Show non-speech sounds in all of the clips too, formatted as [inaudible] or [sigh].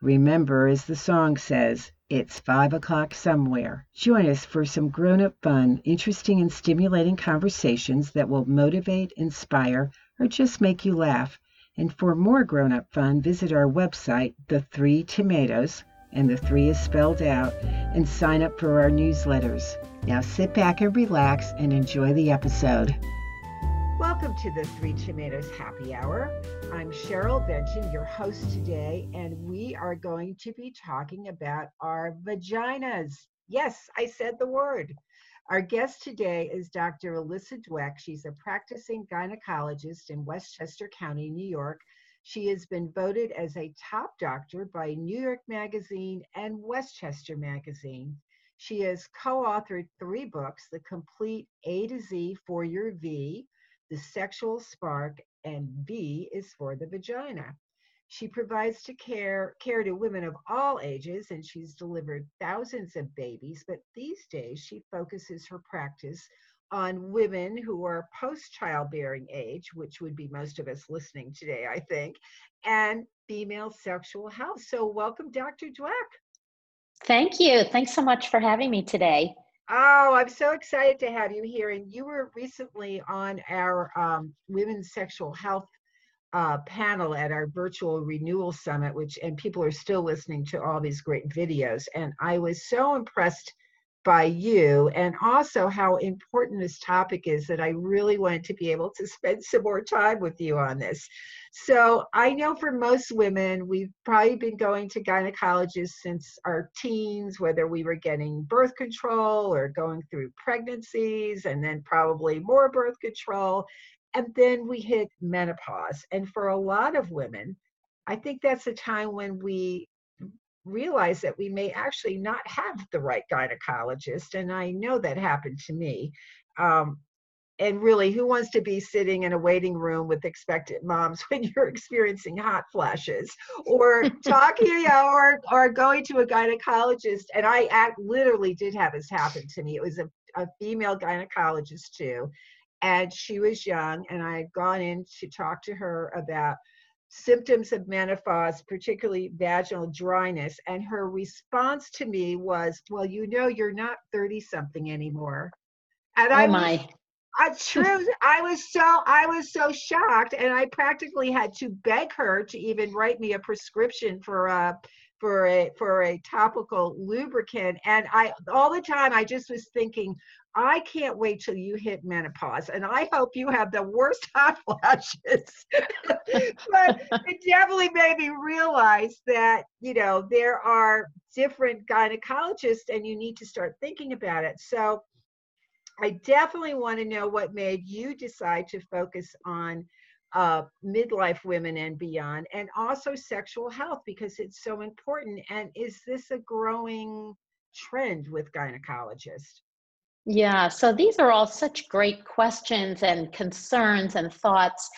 remember, as the song says, it's five o'clock somewhere. Join us for some grown up fun, interesting, and stimulating conversations that will motivate, inspire, or just make you laugh. And for more grown up fun, visit our website, The Three Tomatoes, and the three is spelled out, and sign up for our newsletters. Now sit back and relax and enjoy the episode. Welcome to the Three Tomatoes Happy Hour. I'm Cheryl Benton, your host today, and we are going to be talking about our vaginas. Yes, I said the word. Our guest today is Dr. Alyssa Dweck. She's a practicing gynecologist in Westchester County, New York. She has been voted as a top doctor by New York Magazine and Westchester Magazine. She has co authored three books The Complete A to Z for Your V, The Sexual Spark, and V is for the Vagina. She provides to care care to women of all ages, and she's delivered thousands of babies. But these days, she focuses her practice on women who are post childbearing age, which would be most of us listening today, I think, and female sexual health. So, welcome, Dr. Dweck. Thank you. Thanks so much for having me today. Oh, I'm so excited to have you here. And you were recently on our um, Women's Sexual Health uh, panel at our virtual renewal summit, which and people are still listening to all these great videos. And I was so impressed by you and also how important this topic is that I really wanted to be able to spend some more time with you on this. So I know for most women, we've probably been going to gynecologists since our teens, whether we were getting birth control or going through pregnancies and then probably more birth control. And then we hit menopause. And for a lot of women, I think that's a time when we realize that we may actually not have the right gynecologist. And I know that happened to me. Um, and really, who wants to be sitting in a waiting room with expectant moms [laughs] when you're experiencing hot flashes or talking, you or, or going to a gynecologist? And I act, literally did have this happen to me. It was a, a female gynecologist too and she was young and i had gone in to talk to her about symptoms of menopause particularly vaginal dryness and her response to me was well you know you're not 30 something anymore and oh i my I true. I was so I was so shocked, and I practically had to beg her to even write me a prescription for a for a for a topical lubricant. And I all the time I just was thinking, I can't wait till you hit menopause, and I hope you have the worst [laughs] hot flashes. but it definitely made me realize that you know there are different gynecologists, and you need to start thinking about it. So, I definitely want to know what made you decide to focus on uh, midlife women and beyond, and also sexual health because it's so important. And is this a growing trend with gynecologists? Yeah, so these are all such great questions and concerns and thoughts.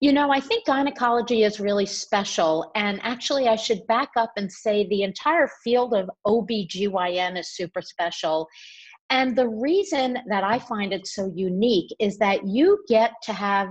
You know, I think gynecology is really special. And actually, I should back up and say the entire field of OBGYN is super special. And the reason that I find it so unique is that you get to have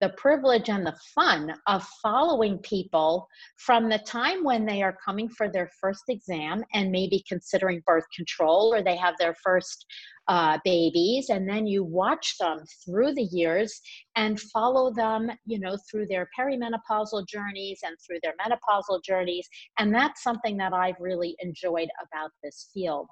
the privilege and the fun of following people from the time when they are coming for their first exam and maybe considering birth control or they have their first uh, babies and then you watch them through the years and follow them you know through their perimenopausal journeys and through their menopausal journeys and that's something that i've really enjoyed about this field.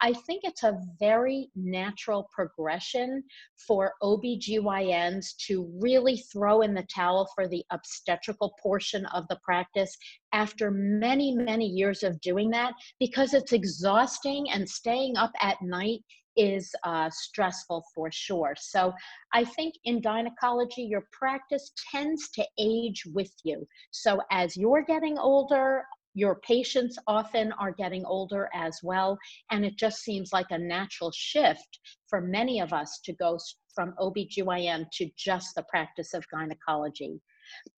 I think it's a very natural progression for obgyns to really throw in the towel for the obstetrical portion of the practice after many many years of doing that because it's exhausting and staying up at night is uh, stressful for sure. So I think in gynecology, your practice tends to age with you. So as you're getting older, your patients often are getting older as well. And it just seems like a natural shift for many of us to go from OBGYN to just the practice of gynecology.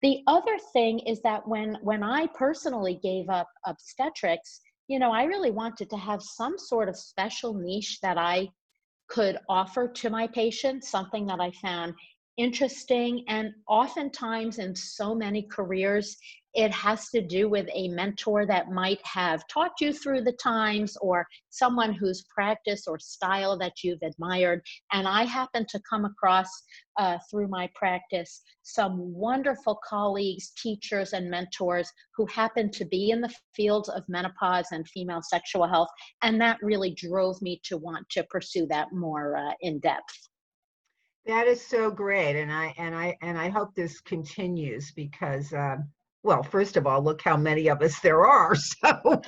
The other thing is that when when I personally gave up obstetrics, you know, I really wanted to have some sort of special niche that I could offer to my patients, something that I found interesting. And oftentimes, in so many careers, it has to do with a mentor that might have taught you through the times or someone whose practice or style that you've admired. And I happen to come across uh, through my practice some wonderful colleagues, teachers, and mentors who happen to be in the fields of menopause and female sexual health. And that really drove me to want to pursue that more uh, in depth. That is so great, and I and I and I hope this continues because, uh, well, first of all, look how many of us there are. [laughs] So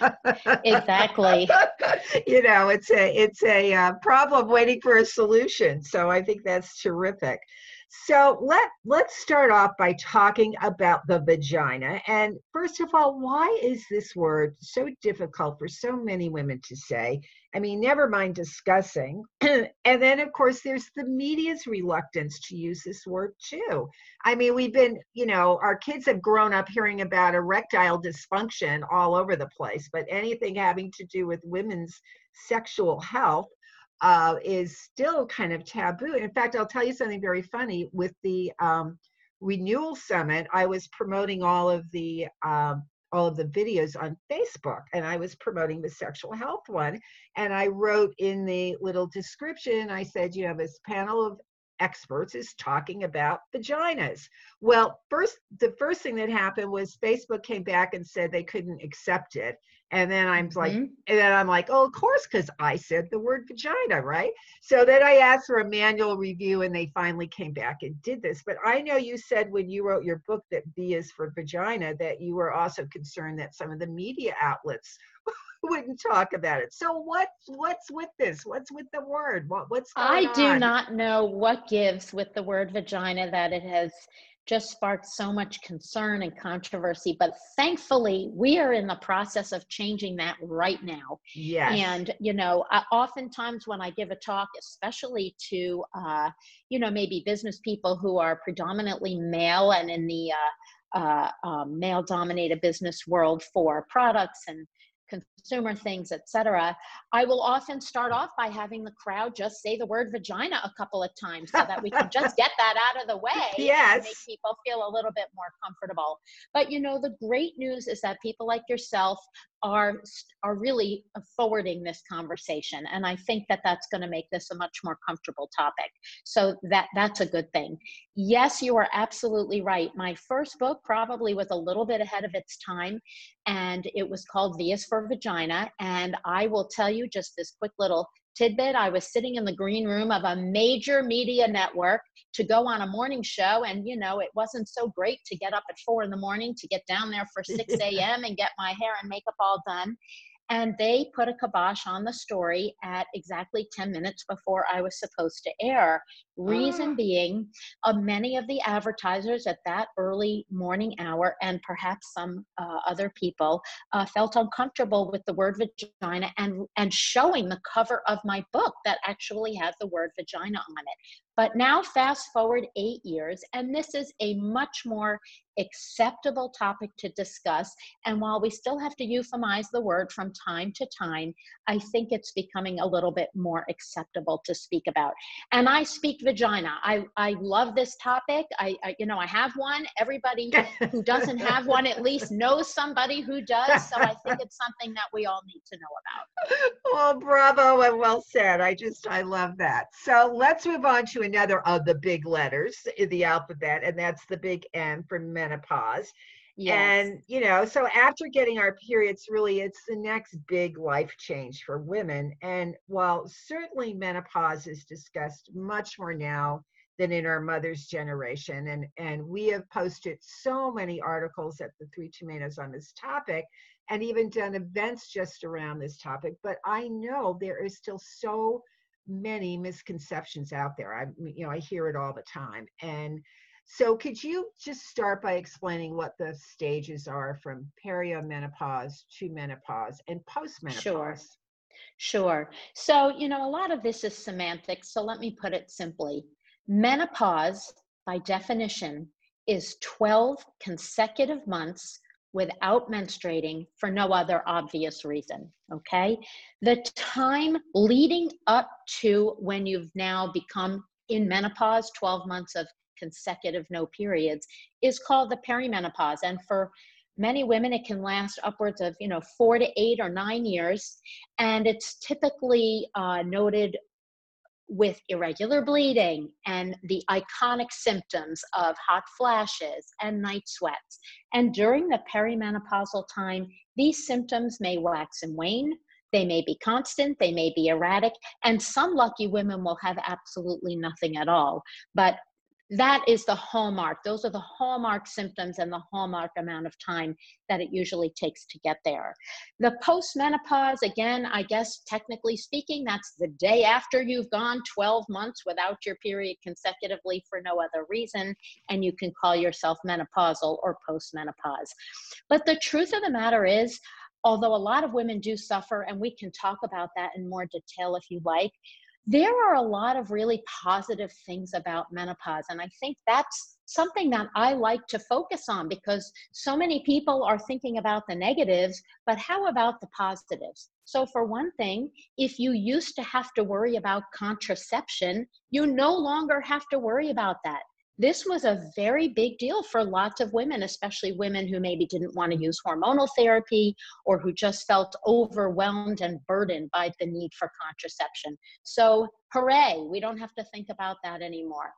exactly, [laughs] you know, it's a it's a uh, problem waiting for a solution. So I think that's terrific. So let let's start off by talking about the vagina. And first of all, why is this word so difficult for so many women to say? I mean, never mind discussing. [clears throat] and then of course there's the media's reluctance to use this word too. I mean, we've been, you know, our kids have grown up hearing about erectile dysfunction all over the place, but anything having to do with women's sexual health uh, is still kind of taboo. In fact, I'll tell you something very funny. With the um, Renewal Summit, I was promoting all of the um, all of the videos on Facebook, and I was promoting the sexual health one. And I wrote in the little description, I said, you know, this panel of experts is talking about vaginas. Well, first, the first thing that happened was Facebook came back and said they couldn't accept it. And then I'm like, mm-hmm. and then I'm like, oh, of course, because I said the word vagina, right? So then I asked for a manual review and they finally came back and did this. But I know you said when you wrote your book that V is for vagina, that you were also concerned that some of the media outlets [laughs] wouldn't talk about it. So what what's with this? What's with the word? What what's I do on? not know what gives with the word vagina that it has just sparked so much concern and controversy. But thankfully, we are in the process of changing that right now. Yes. And, you know, I, oftentimes when I give a talk, especially to, uh, you know, maybe business people who are predominantly male and in the uh, uh, um, male dominated business world for products and consumer things, etc. I will often start off by having the crowd just say the word vagina a couple of times so that we can just get that out of the way yes. and make people feel a little bit more comfortable. But you know, the great news is that people like yourself are are really uh, forwarding this conversation and i think that that's going to make this a much more comfortable topic. So that that's a good thing. Yes you are absolutely right. My first book probably was a little bit ahead of its time and it was called v is for vagina and i will tell you just this quick little tidbit i was sitting in the green room of a major media network to go on a morning show and you know it wasn't so great to get up at four in the morning to get down there for 6 [laughs] a.m and get my hair and makeup all done and they put a kibosh on the story at exactly 10 minutes before I was supposed to air. Reason ah. being, uh, many of the advertisers at that early morning hour, and perhaps some uh, other people, uh, felt uncomfortable with the word vagina and, and showing the cover of my book that actually had the word vagina on it. But now, fast forward eight years, and this is a much more acceptable topic to discuss. And while we still have to euphemize the word from time to time, I think it's becoming a little bit more acceptable to speak about. And I speak vagina. I, I love this topic. I, I you know, I have one. Everybody who doesn't have [laughs] one at least knows somebody who does. So I think it's something that we all need to know about. Well, bravo and well said. I just, I love that. So let's move on to another of the big letters in the alphabet, and that's the big M for menopause. Yes. And, you know, so after getting our periods, really, it's the next big life change for women. And while certainly menopause is discussed much more now than in our mother's generation, and, and we have posted so many articles at the Three Tomatoes on this topic, and even done events just around this topic. But I know there is still so many misconceptions out there. I, you know, I hear it all the time. And so, could you just start by explaining what the stages are from perimenopause to menopause and postmenopause? Sure. Sure. So, you know, a lot of this is semantics. So, let me put it simply Menopause, by definition, is 12 consecutive months without menstruating for no other obvious reason. Okay. The time leading up to when you've now become in menopause, 12 months of consecutive no periods, is called the perimenopause. And for many women, it can last upwards of, you know, four to eight or nine years. And it's typically uh, noted with irregular bleeding and the iconic symptoms of hot flashes and night sweats. And during the perimenopausal time, these symptoms may wax and wane. They may be constant, they may be erratic, and some lucky women will have absolutely nothing at all. But that is the hallmark. Those are the hallmark symptoms and the hallmark amount of time that it usually takes to get there. The postmenopause, again, I guess technically speaking, that's the day after you've gone 12 months without your period consecutively for no other reason, and you can call yourself menopausal or postmenopause. But the truth of the matter is, although a lot of women do suffer, and we can talk about that in more detail if you like, there are a lot of really positive things about menopause. And I think that's something that I like to focus on because so many people are thinking about the negatives, but how about the positives? So, for one thing, if you used to have to worry about contraception, you no longer have to worry about that this was a very big deal for lots of women, especially women who maybe didn't want to use hormonal therapy or who just felt overwhelmed and burdened by the need for contraception. So, hooray, we don't have to think about that anymore.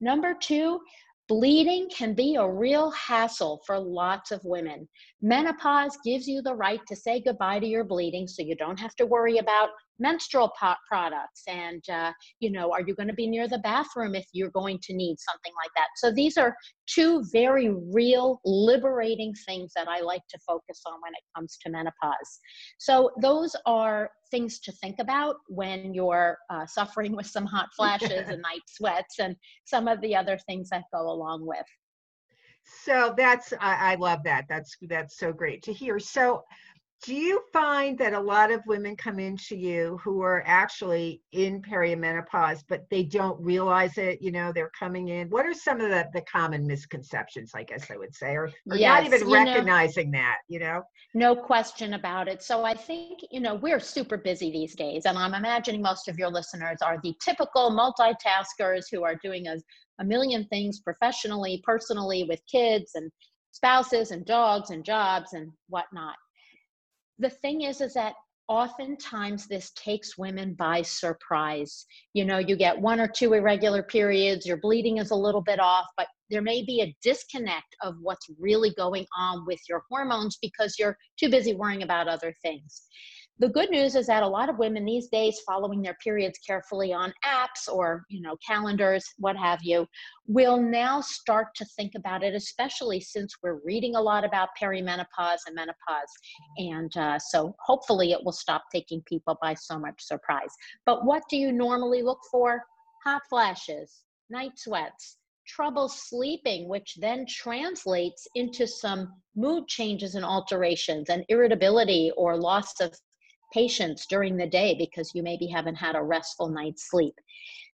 Number two, Bleeding can be a real hassle for lots of women. Menopause gives you the right to say goodbye to your bleeding so you don't have to worry about menstrual products and uh, you know are you going to be near the bathroom if you're going to need something like that? So these are two very real liberating things that i like to focus on when it comes to menopause. So those are things to think about when you're uh, suffering with some hot flashes and night [laughs] sweats and some of the other things that go along with. So that's I, I love that. That's that's so great to hear. So do you find that a lot of women come into you who are actually in perimenopause but they don't realize it you know they're coming in? What are some of the, the common misconceptions i guess i would say or, or yes, not even recognizing know, that you know? No question about it. So i think you know we're super busy these days and i'm imagining most of your listeners are the typical multitaskers who are doing a, a million things professionally personally with kids and spouses and dogs and jobs and whatnot the thing is is that oftentimes this takes women by surprise. You know you get one or two irregular periods your bleeding is a little bit off but there may be a disconnect of what's really going on with your hormones because you're too busy worrying about other things the good news is that a lot of women these days following their periods carefully on apps or you know calendars what have you will now start to think about it especially since we're reading a lot about perimenopause and menopause. And uh, so hopefully it will stop taking people by so much surprise. But what do you normally look for? Hot flashes night sweats trouble sleeping, which then translates into some mood changes and alterations and irritability or loss of patience during the day because you maybe haven't had a restful night's sleep.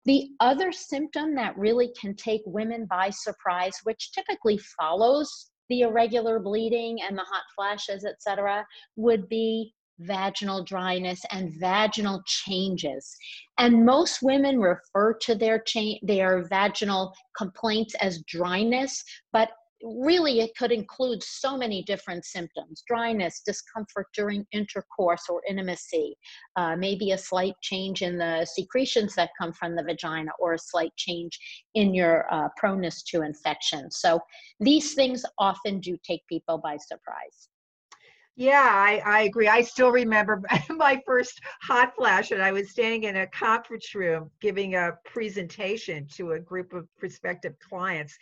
The other symptom that really can take women by surprise, which typically follows the irregular bleeding and the hot flashes, etc., would be vaginal dryness and vaginal changes. And most women refer to their cha- their vaginal complaints as dryness, but really it could include so many different symptoms dryness discomfort during intercourse or intimacy uh, maybe a slight change in the secretions that come from the vagina or a slight change in your uh, proneness to infection. So these things often do take people by surprise. Yeah, I, I agree. I still remember [laughs] my first hot flash, and I was standing in a conference room giving a presentation to a group of prospective clients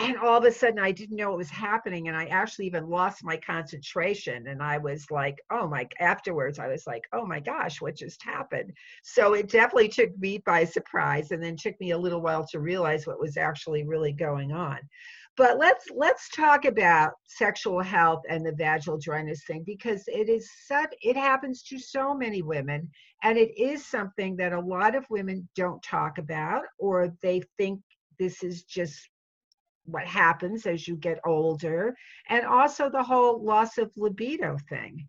and all of a sudden i didn't know what was happening and i actually even lost my concentration and i was like oh my afterwards i was like oh my gosh what just happened? So it definitely took me by surprise and then took me a little while to realize what was actually really going on. But let's let's talk about sexual health and the vaginal dryness thing because it is such it happens to so many women and it is something that a lot of women don't talk about or they think this is just what happens as you get older and also the whole loss of libido thing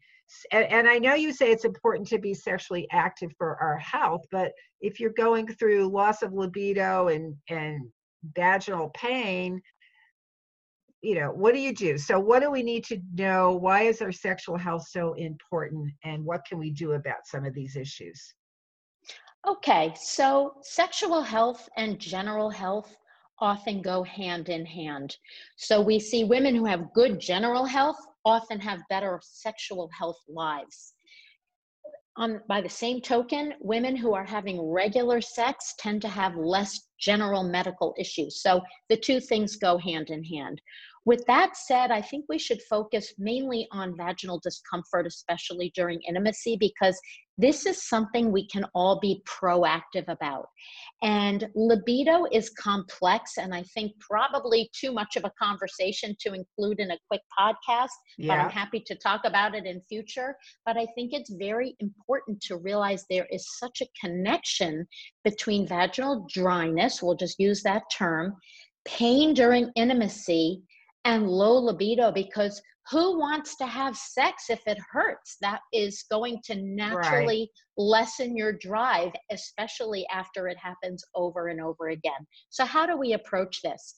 and, and, I know you say it's important to be sexually active for our health, but if you're going through loss of libido and and vaginal pain, you know, what do you do? So what do we need to know? Why is our sexual health so important and what can we do about some of these issues? Okay, so sexual health and general health often go hand in hand. So we see women who have good general health often have better sexual health lives. Um, by the same token, women who are having regular sex tend to have less general medical issues. So the two things go hand in hand. With that said, I think we should focus mainly on vaginal discomfort, especially during intimacy, because this is something we can all be proactive about. And libido is complex, and I think probably too much of a conversation to include in a quick podcast, yeah. but I'm happy to talk about it in future. But I think it's very important to realize there is such a connection between vaginal dryness, we'll just use that term, pain during intimacy, and low libido because who wants to have sex if it hurts? That is going to naturally right. lessen your drive, especially after it happens over and over again. So, how do we approach this?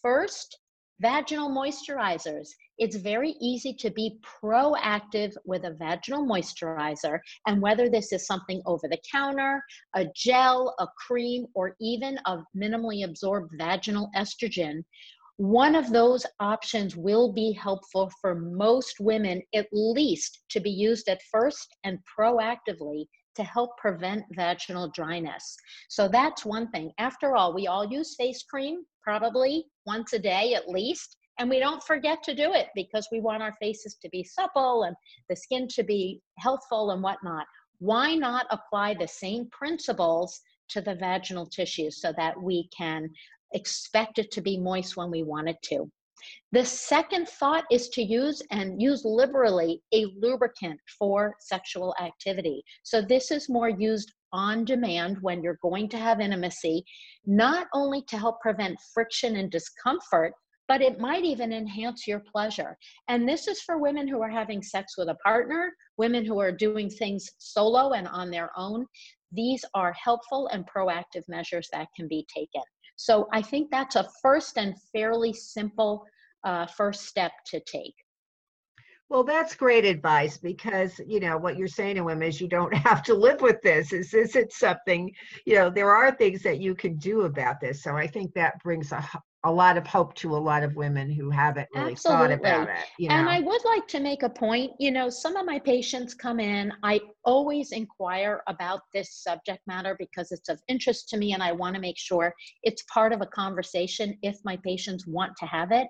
First, vaginal moisturizers. It's very easy to be proactive with a vaginal moisturizer, and whether this is something over the counter, a gel, a cream, or even a minimally absorbed vaginal estrogen, one of those options will be helpful for most women, at least to be used at first and proactively to help prevent vaginal dryness. So that's one thing. After all, we all use face cream probably once a day at least. And we don't forget to do it because we want our faces to be supple and the skin to be healthful and whatnot. Why not apply the same principles to the vaginal tissues so that we can expect it to be moist when we want it to. The second thought is to use and use liberally a lubricant for sexual activity. So this is more used on demand when you're going to have intimacy, not only to help prevent friction and discomfort, but it might even enhance your pleasure. And this is for women who are having sex with a partner, women who are doing things solo and on their own. These are helpful and proactive measures that can be taken. So I think that's a first and fairly simple uh, first step to take. Well, that's great advice because you know what you're saying to women is you don't [laughs] have to live with this. Is is it something you know? There are things that you can do about this. So I think that brings a a lot of hope to a lot of women who haven't really Absolutely. thought about it. You know? And I would like to make a point. You know, some of my patients come in. I always inquire about this subject matter because it's of interest to me, and I want to make sure it's part of a conversation if my patients want to have it.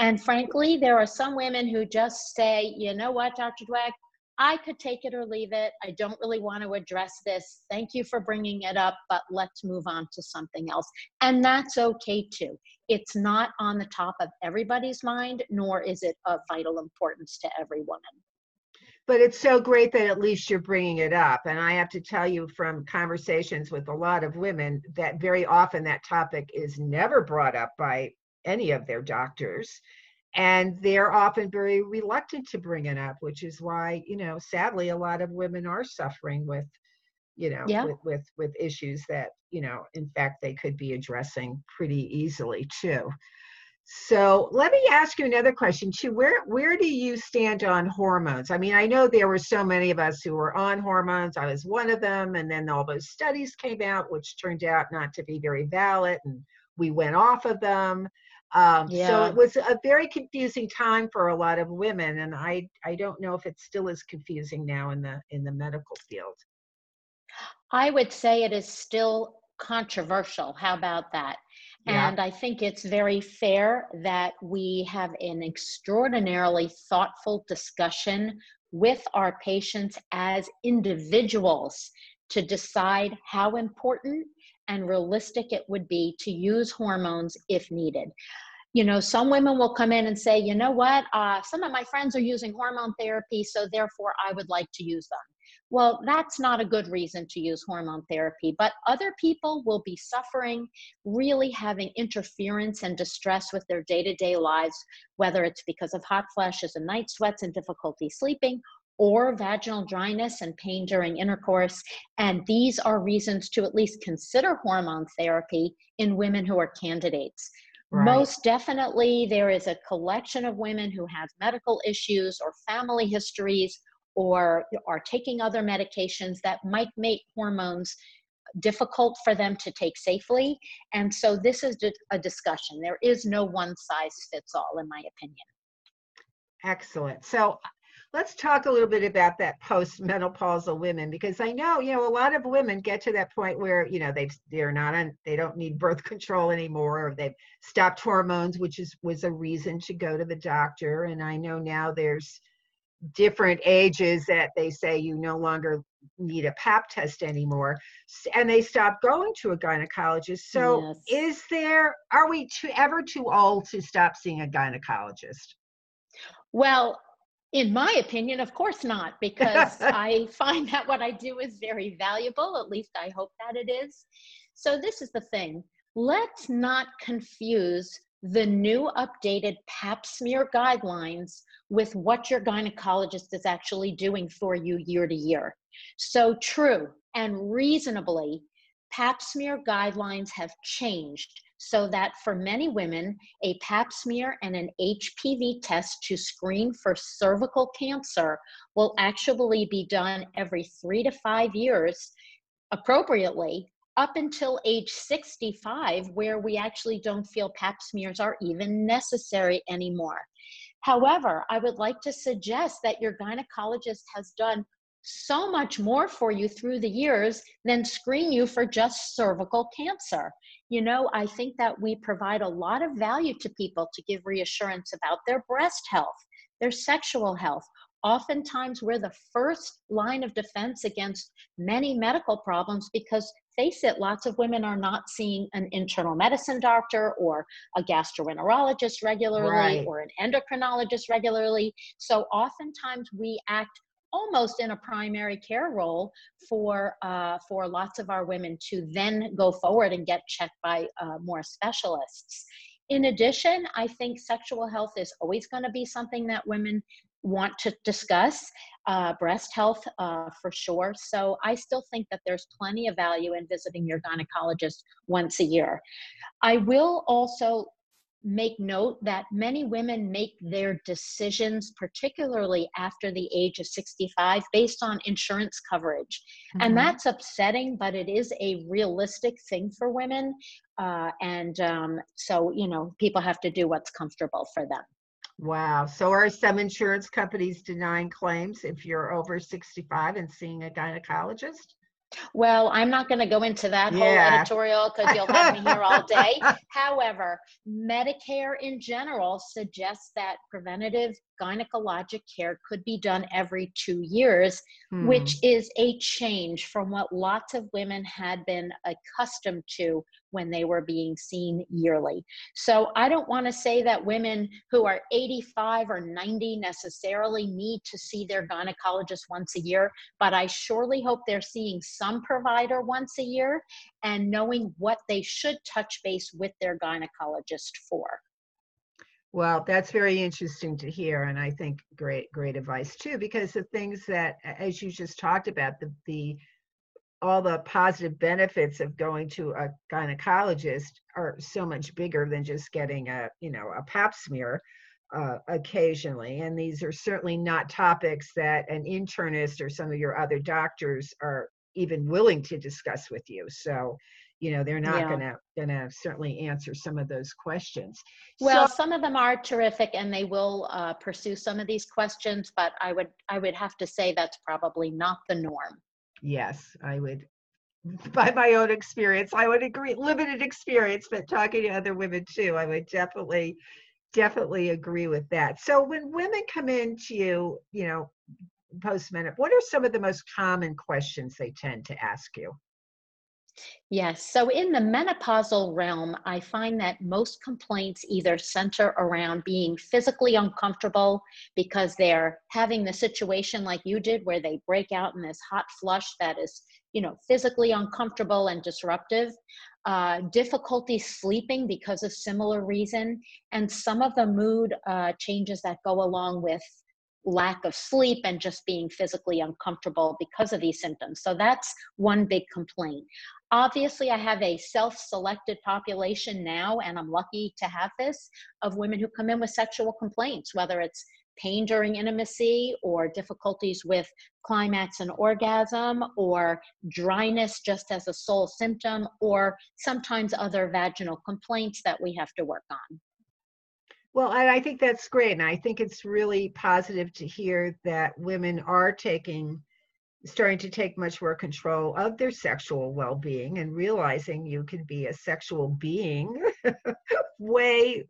And frankly, there are some women who just say, "You know what, Dr. Dweck, I could take it or leave it. I don't really want to address this. Thank you for bringing it up, but let's move on to something else. And that's okay too. It's not on the top of everybody's mind, nor is it of vital importance to every woman. But it's so great that at least you're bringing it up. And I have to tell you from conversations with a lot of women that very often that topic is never brought up by any of their doctors and they're often very reluctant to bring it up which is why you know sadly a lot of women are suffering with you know yeah. with, with with issues that you know in fact they could be addressing pretty easily too. So let me ask you another question too. Where where do you stand on hormones? I mean i know there were so many of us who were on hormones. I was one of them and then all those studies came out which turned out not to be very valid and we went off of them um, yeah. So it was a very confusing time for a lot of women, and I I don't know if it still is confusing now in the in the medical field. I would say it is still controversial. How about that? Yeah. And I think it's very fair that we have an extraordinarily thoughtful discussion with our patients as individuals to decide how important and realistic it would be to use hormones if needed. you know, some women will come in and say, you know what, uh, some of my friends are using hormone therapy, so therefore I would like to use them. Well, that's not a good reason to use hormone therapy, but other people will be suffering, really having interference and distress with their day to day lives, whether it's because of hot flashes and night sweats and difficulty sleeping, or vaginal dryness and pain during intercourse. And these are reasons to at least consider hormone therapy in women who are candidates. Right. Most definitely, there is a collection of women who have medical issues or family histories or are taking other medications that might make hormones difficult for them to take safely. And so this is a discussion. There is no one size fits all, in my opinion. Excellent. So let's talk a little bit about that post-menopausal women because I know, you know, a lot of women get to that point where, you know, they've they're not on they don't need birth control anymore or they've stopped hormones, which is was a reason to go to the doctor. And I know now there's different ages that they say you no longer need a pap test anymore and they stop going to a gynecologist so yes. is there are we too ever too old to stop seeing a gynecologist well in my opinion of course not because [laughs] i find that what i do is very valuable at least i hope that it is. So this is the thing. Let's not confuse the new updated pap smear guidelines with what your gynecologist is actually doing for you year to year. So, true and reasonably, pap smear guidelines have changed so that for many women, a pap smear and an HPV test to screen for cervical cancer will actually be done every three to five years appropriately up until age 65, where we actually don't feel pap smears are even necessary anymore. However, I would like to suggest that your gynecologist has done so much more for you through the years than screen you for just cervical cancer. You know, I think that we provide a lot of value to people to give reassurance about their breast health, their sexual health. Oftentimes, we're the first line of defense against many medical problems because face it, lots of women are not seeing an internal medicine doctor or a gastroenterologist regularly right. or an endocrinologist regularly. So oftentimes we act almost in a primary care role for uh, for lots of our women to then go forward and get checked by uh, more specialists. In addition, I think sexual health is always going to be something that women want to discuss uh, breast health uh, for sure. So I still think that there's plenty of value in visiting your gynecologist once a year. I will also make note that many women make their decisions, particularly after the age of 65, based on insurance coverage. Mm-hmm. And that's upsetting, but it is a realistic thing for women. Uh, and um, so, you know, people have to do what's comfortable for them. Wow. So are some insurance companies denying claims if you're over 65 and seeing a gynecologist? Well, I'm not going to go into that yeah. whole editorial because you'll have me here all day. [laughs] However, Medicare in general suggests that preventative gynecologic care could be done every two years, hmm. which is a change from what lots of women had been accustomed to when they were being seen yearly. So I don't want to say that women who are 85 or 90 necessarily need to see their gynecologist once a year, but I surely hope they're seeing some provider once a year and knowing what they should touch base with their gynecologist for. Well, that's very interesting to hear, and I think great, great advice too. Because the things that, as you just talked about, the the all the positive benefits of going to a gynecologist are so much bigger than just getting a you know a pap smear uh, occasionally and these are certainly not topics that an internist or some of your other doctors are even willing to discuss with you so you know they're not yeah. gonna gonna certainly answer some of those questions. Well so, some of them are terrific and they will uh, pursue some of these questions but i would i would have to say that's probably not the norm. Yes i would [laughs] by my own experience i would agree limited experience but talking to other women too i would definitely definitely agree with that. So when women come into you you know post menopause what are some of the most common questions they tend to ask you Yes. So in the menopausal realm, I find that most complaints either center around being physically uncomfortable because they're having the situation like you did where they break out in this hot flush that is, you know, physically uncomfortable and disruptive. Uh, difficulty sleeping because of similar reason, and some of the mood uh, changes that go along with lack of sleep and just being physically uncomfortable because of these symptoms. So that's one big complaint. Obviously, I have a self selected population now, and I'm lucky to have this of women who come in with sexual complaints, whether it's pain during intimacy or difficulties with climax and orgasm or dryness just as a sole symptom or sometimes other vaginal complaints that we have to work on. Well, I think that's great. And I think it's really positive to hear that women are taking, starting to take much more control of their sexual well being and realizing you can be a sexual being [laughs] way,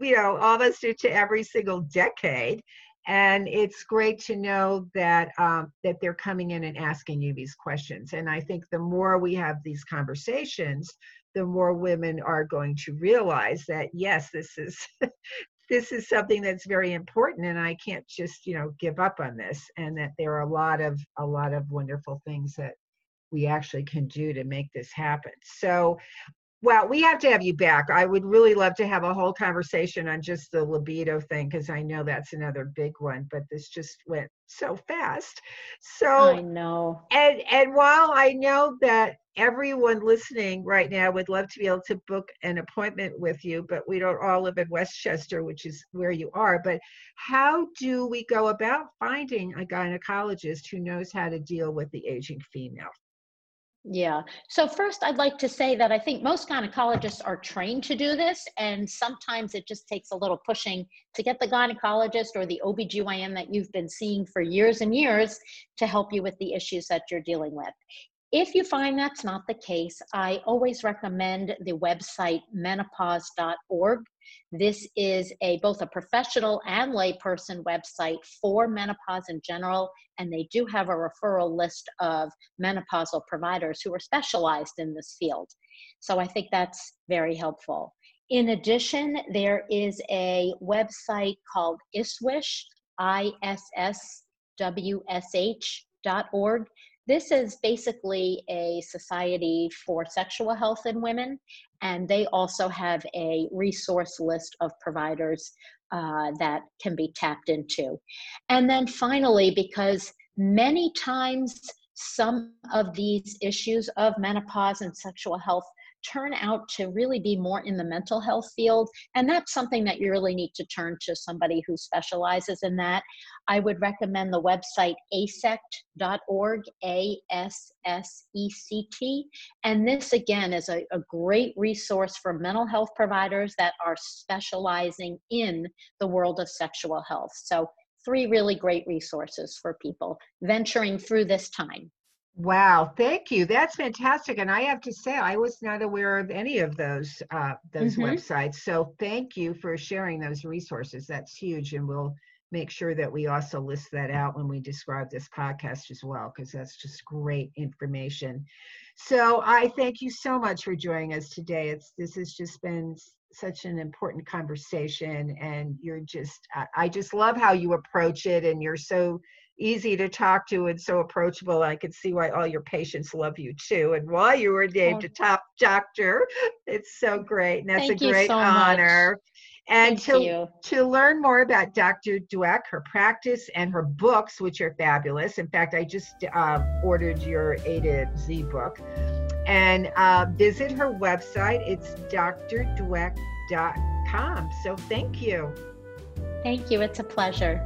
you know, almost into every single decade. And it's great to know that um, that they're coming in and asking you these questions. And I think the more we have these conversations, the more women are going to realize that yes this is [laughs] this is something that's very important and i can't just you know give up on this and that there are a lot of a lot of wonderful things that we actually can do to make this happen. So well, we have to have you back. I would really love to have a whole conversation on just the libido thing because I know that's another big one, but this just went so fast. So I know. And and while I know that everyone listening right now would love to be able to book an appointment with you, but we don't all live in Westchester, which is where you are. But how do we go about finding a gynecologist who knows how to deal with the aging female? Yeah. So first I'd like to say that I think most gynecologists are trained to do this and sometimes it just takes a little pushing to get the gynecologist or the OBGYN that you've been seeing for years and years to help you with the issues that you're dealing with. If you find that's not the case, I always recommend the website menopause.org. This is a both a professional and layperson website for menopause in general, and they do have a referral list of menopausal providers who are specialized in this field. So I think that's very helpful. In addition, there is a website called ISSWSH, I-S-S-W-S-H dot org this is basically a society for sexual health in women, and they also have a resource list of providers uh, that can be tapped into. And then finally, because many times some of these issues of menopause and sexual health turn out to really be more in the mental health field. And that's something that you really need to turn to somebody who specializes in that. I would recommend the website assect.org, A S S E C T. And this, again, is a, a great resource for mental health providers that are specializing in the world of sexual health. So, three really great resources for people venturing through this time. Wow, thank you. That's fantastic. And I have to say, I was not aware of any of those uh, those mm-hmm. websites. So thank you for sharing those resources. That's huge, and we'll make sure that we also list that out when we describe this podcast as well, because that's just great information. So I thank you so much for joining us today. It's this has just been such an important conversation, and you're just I, I just love how you approach it, and you're so easy to talk to and so approachable. I can see why all your patients love you too. And why you were named a top doctor, it's so great. And that's Thank a great so honor. Much. And Thank to, you. to learn more about Dr. Dweck, her practice, and her books, which are fabulous. In fact, I just uh, ordered your A to Z book. And uh, visit her website. It's drdweck.com. So thank you. Thank you. It's a pleasure.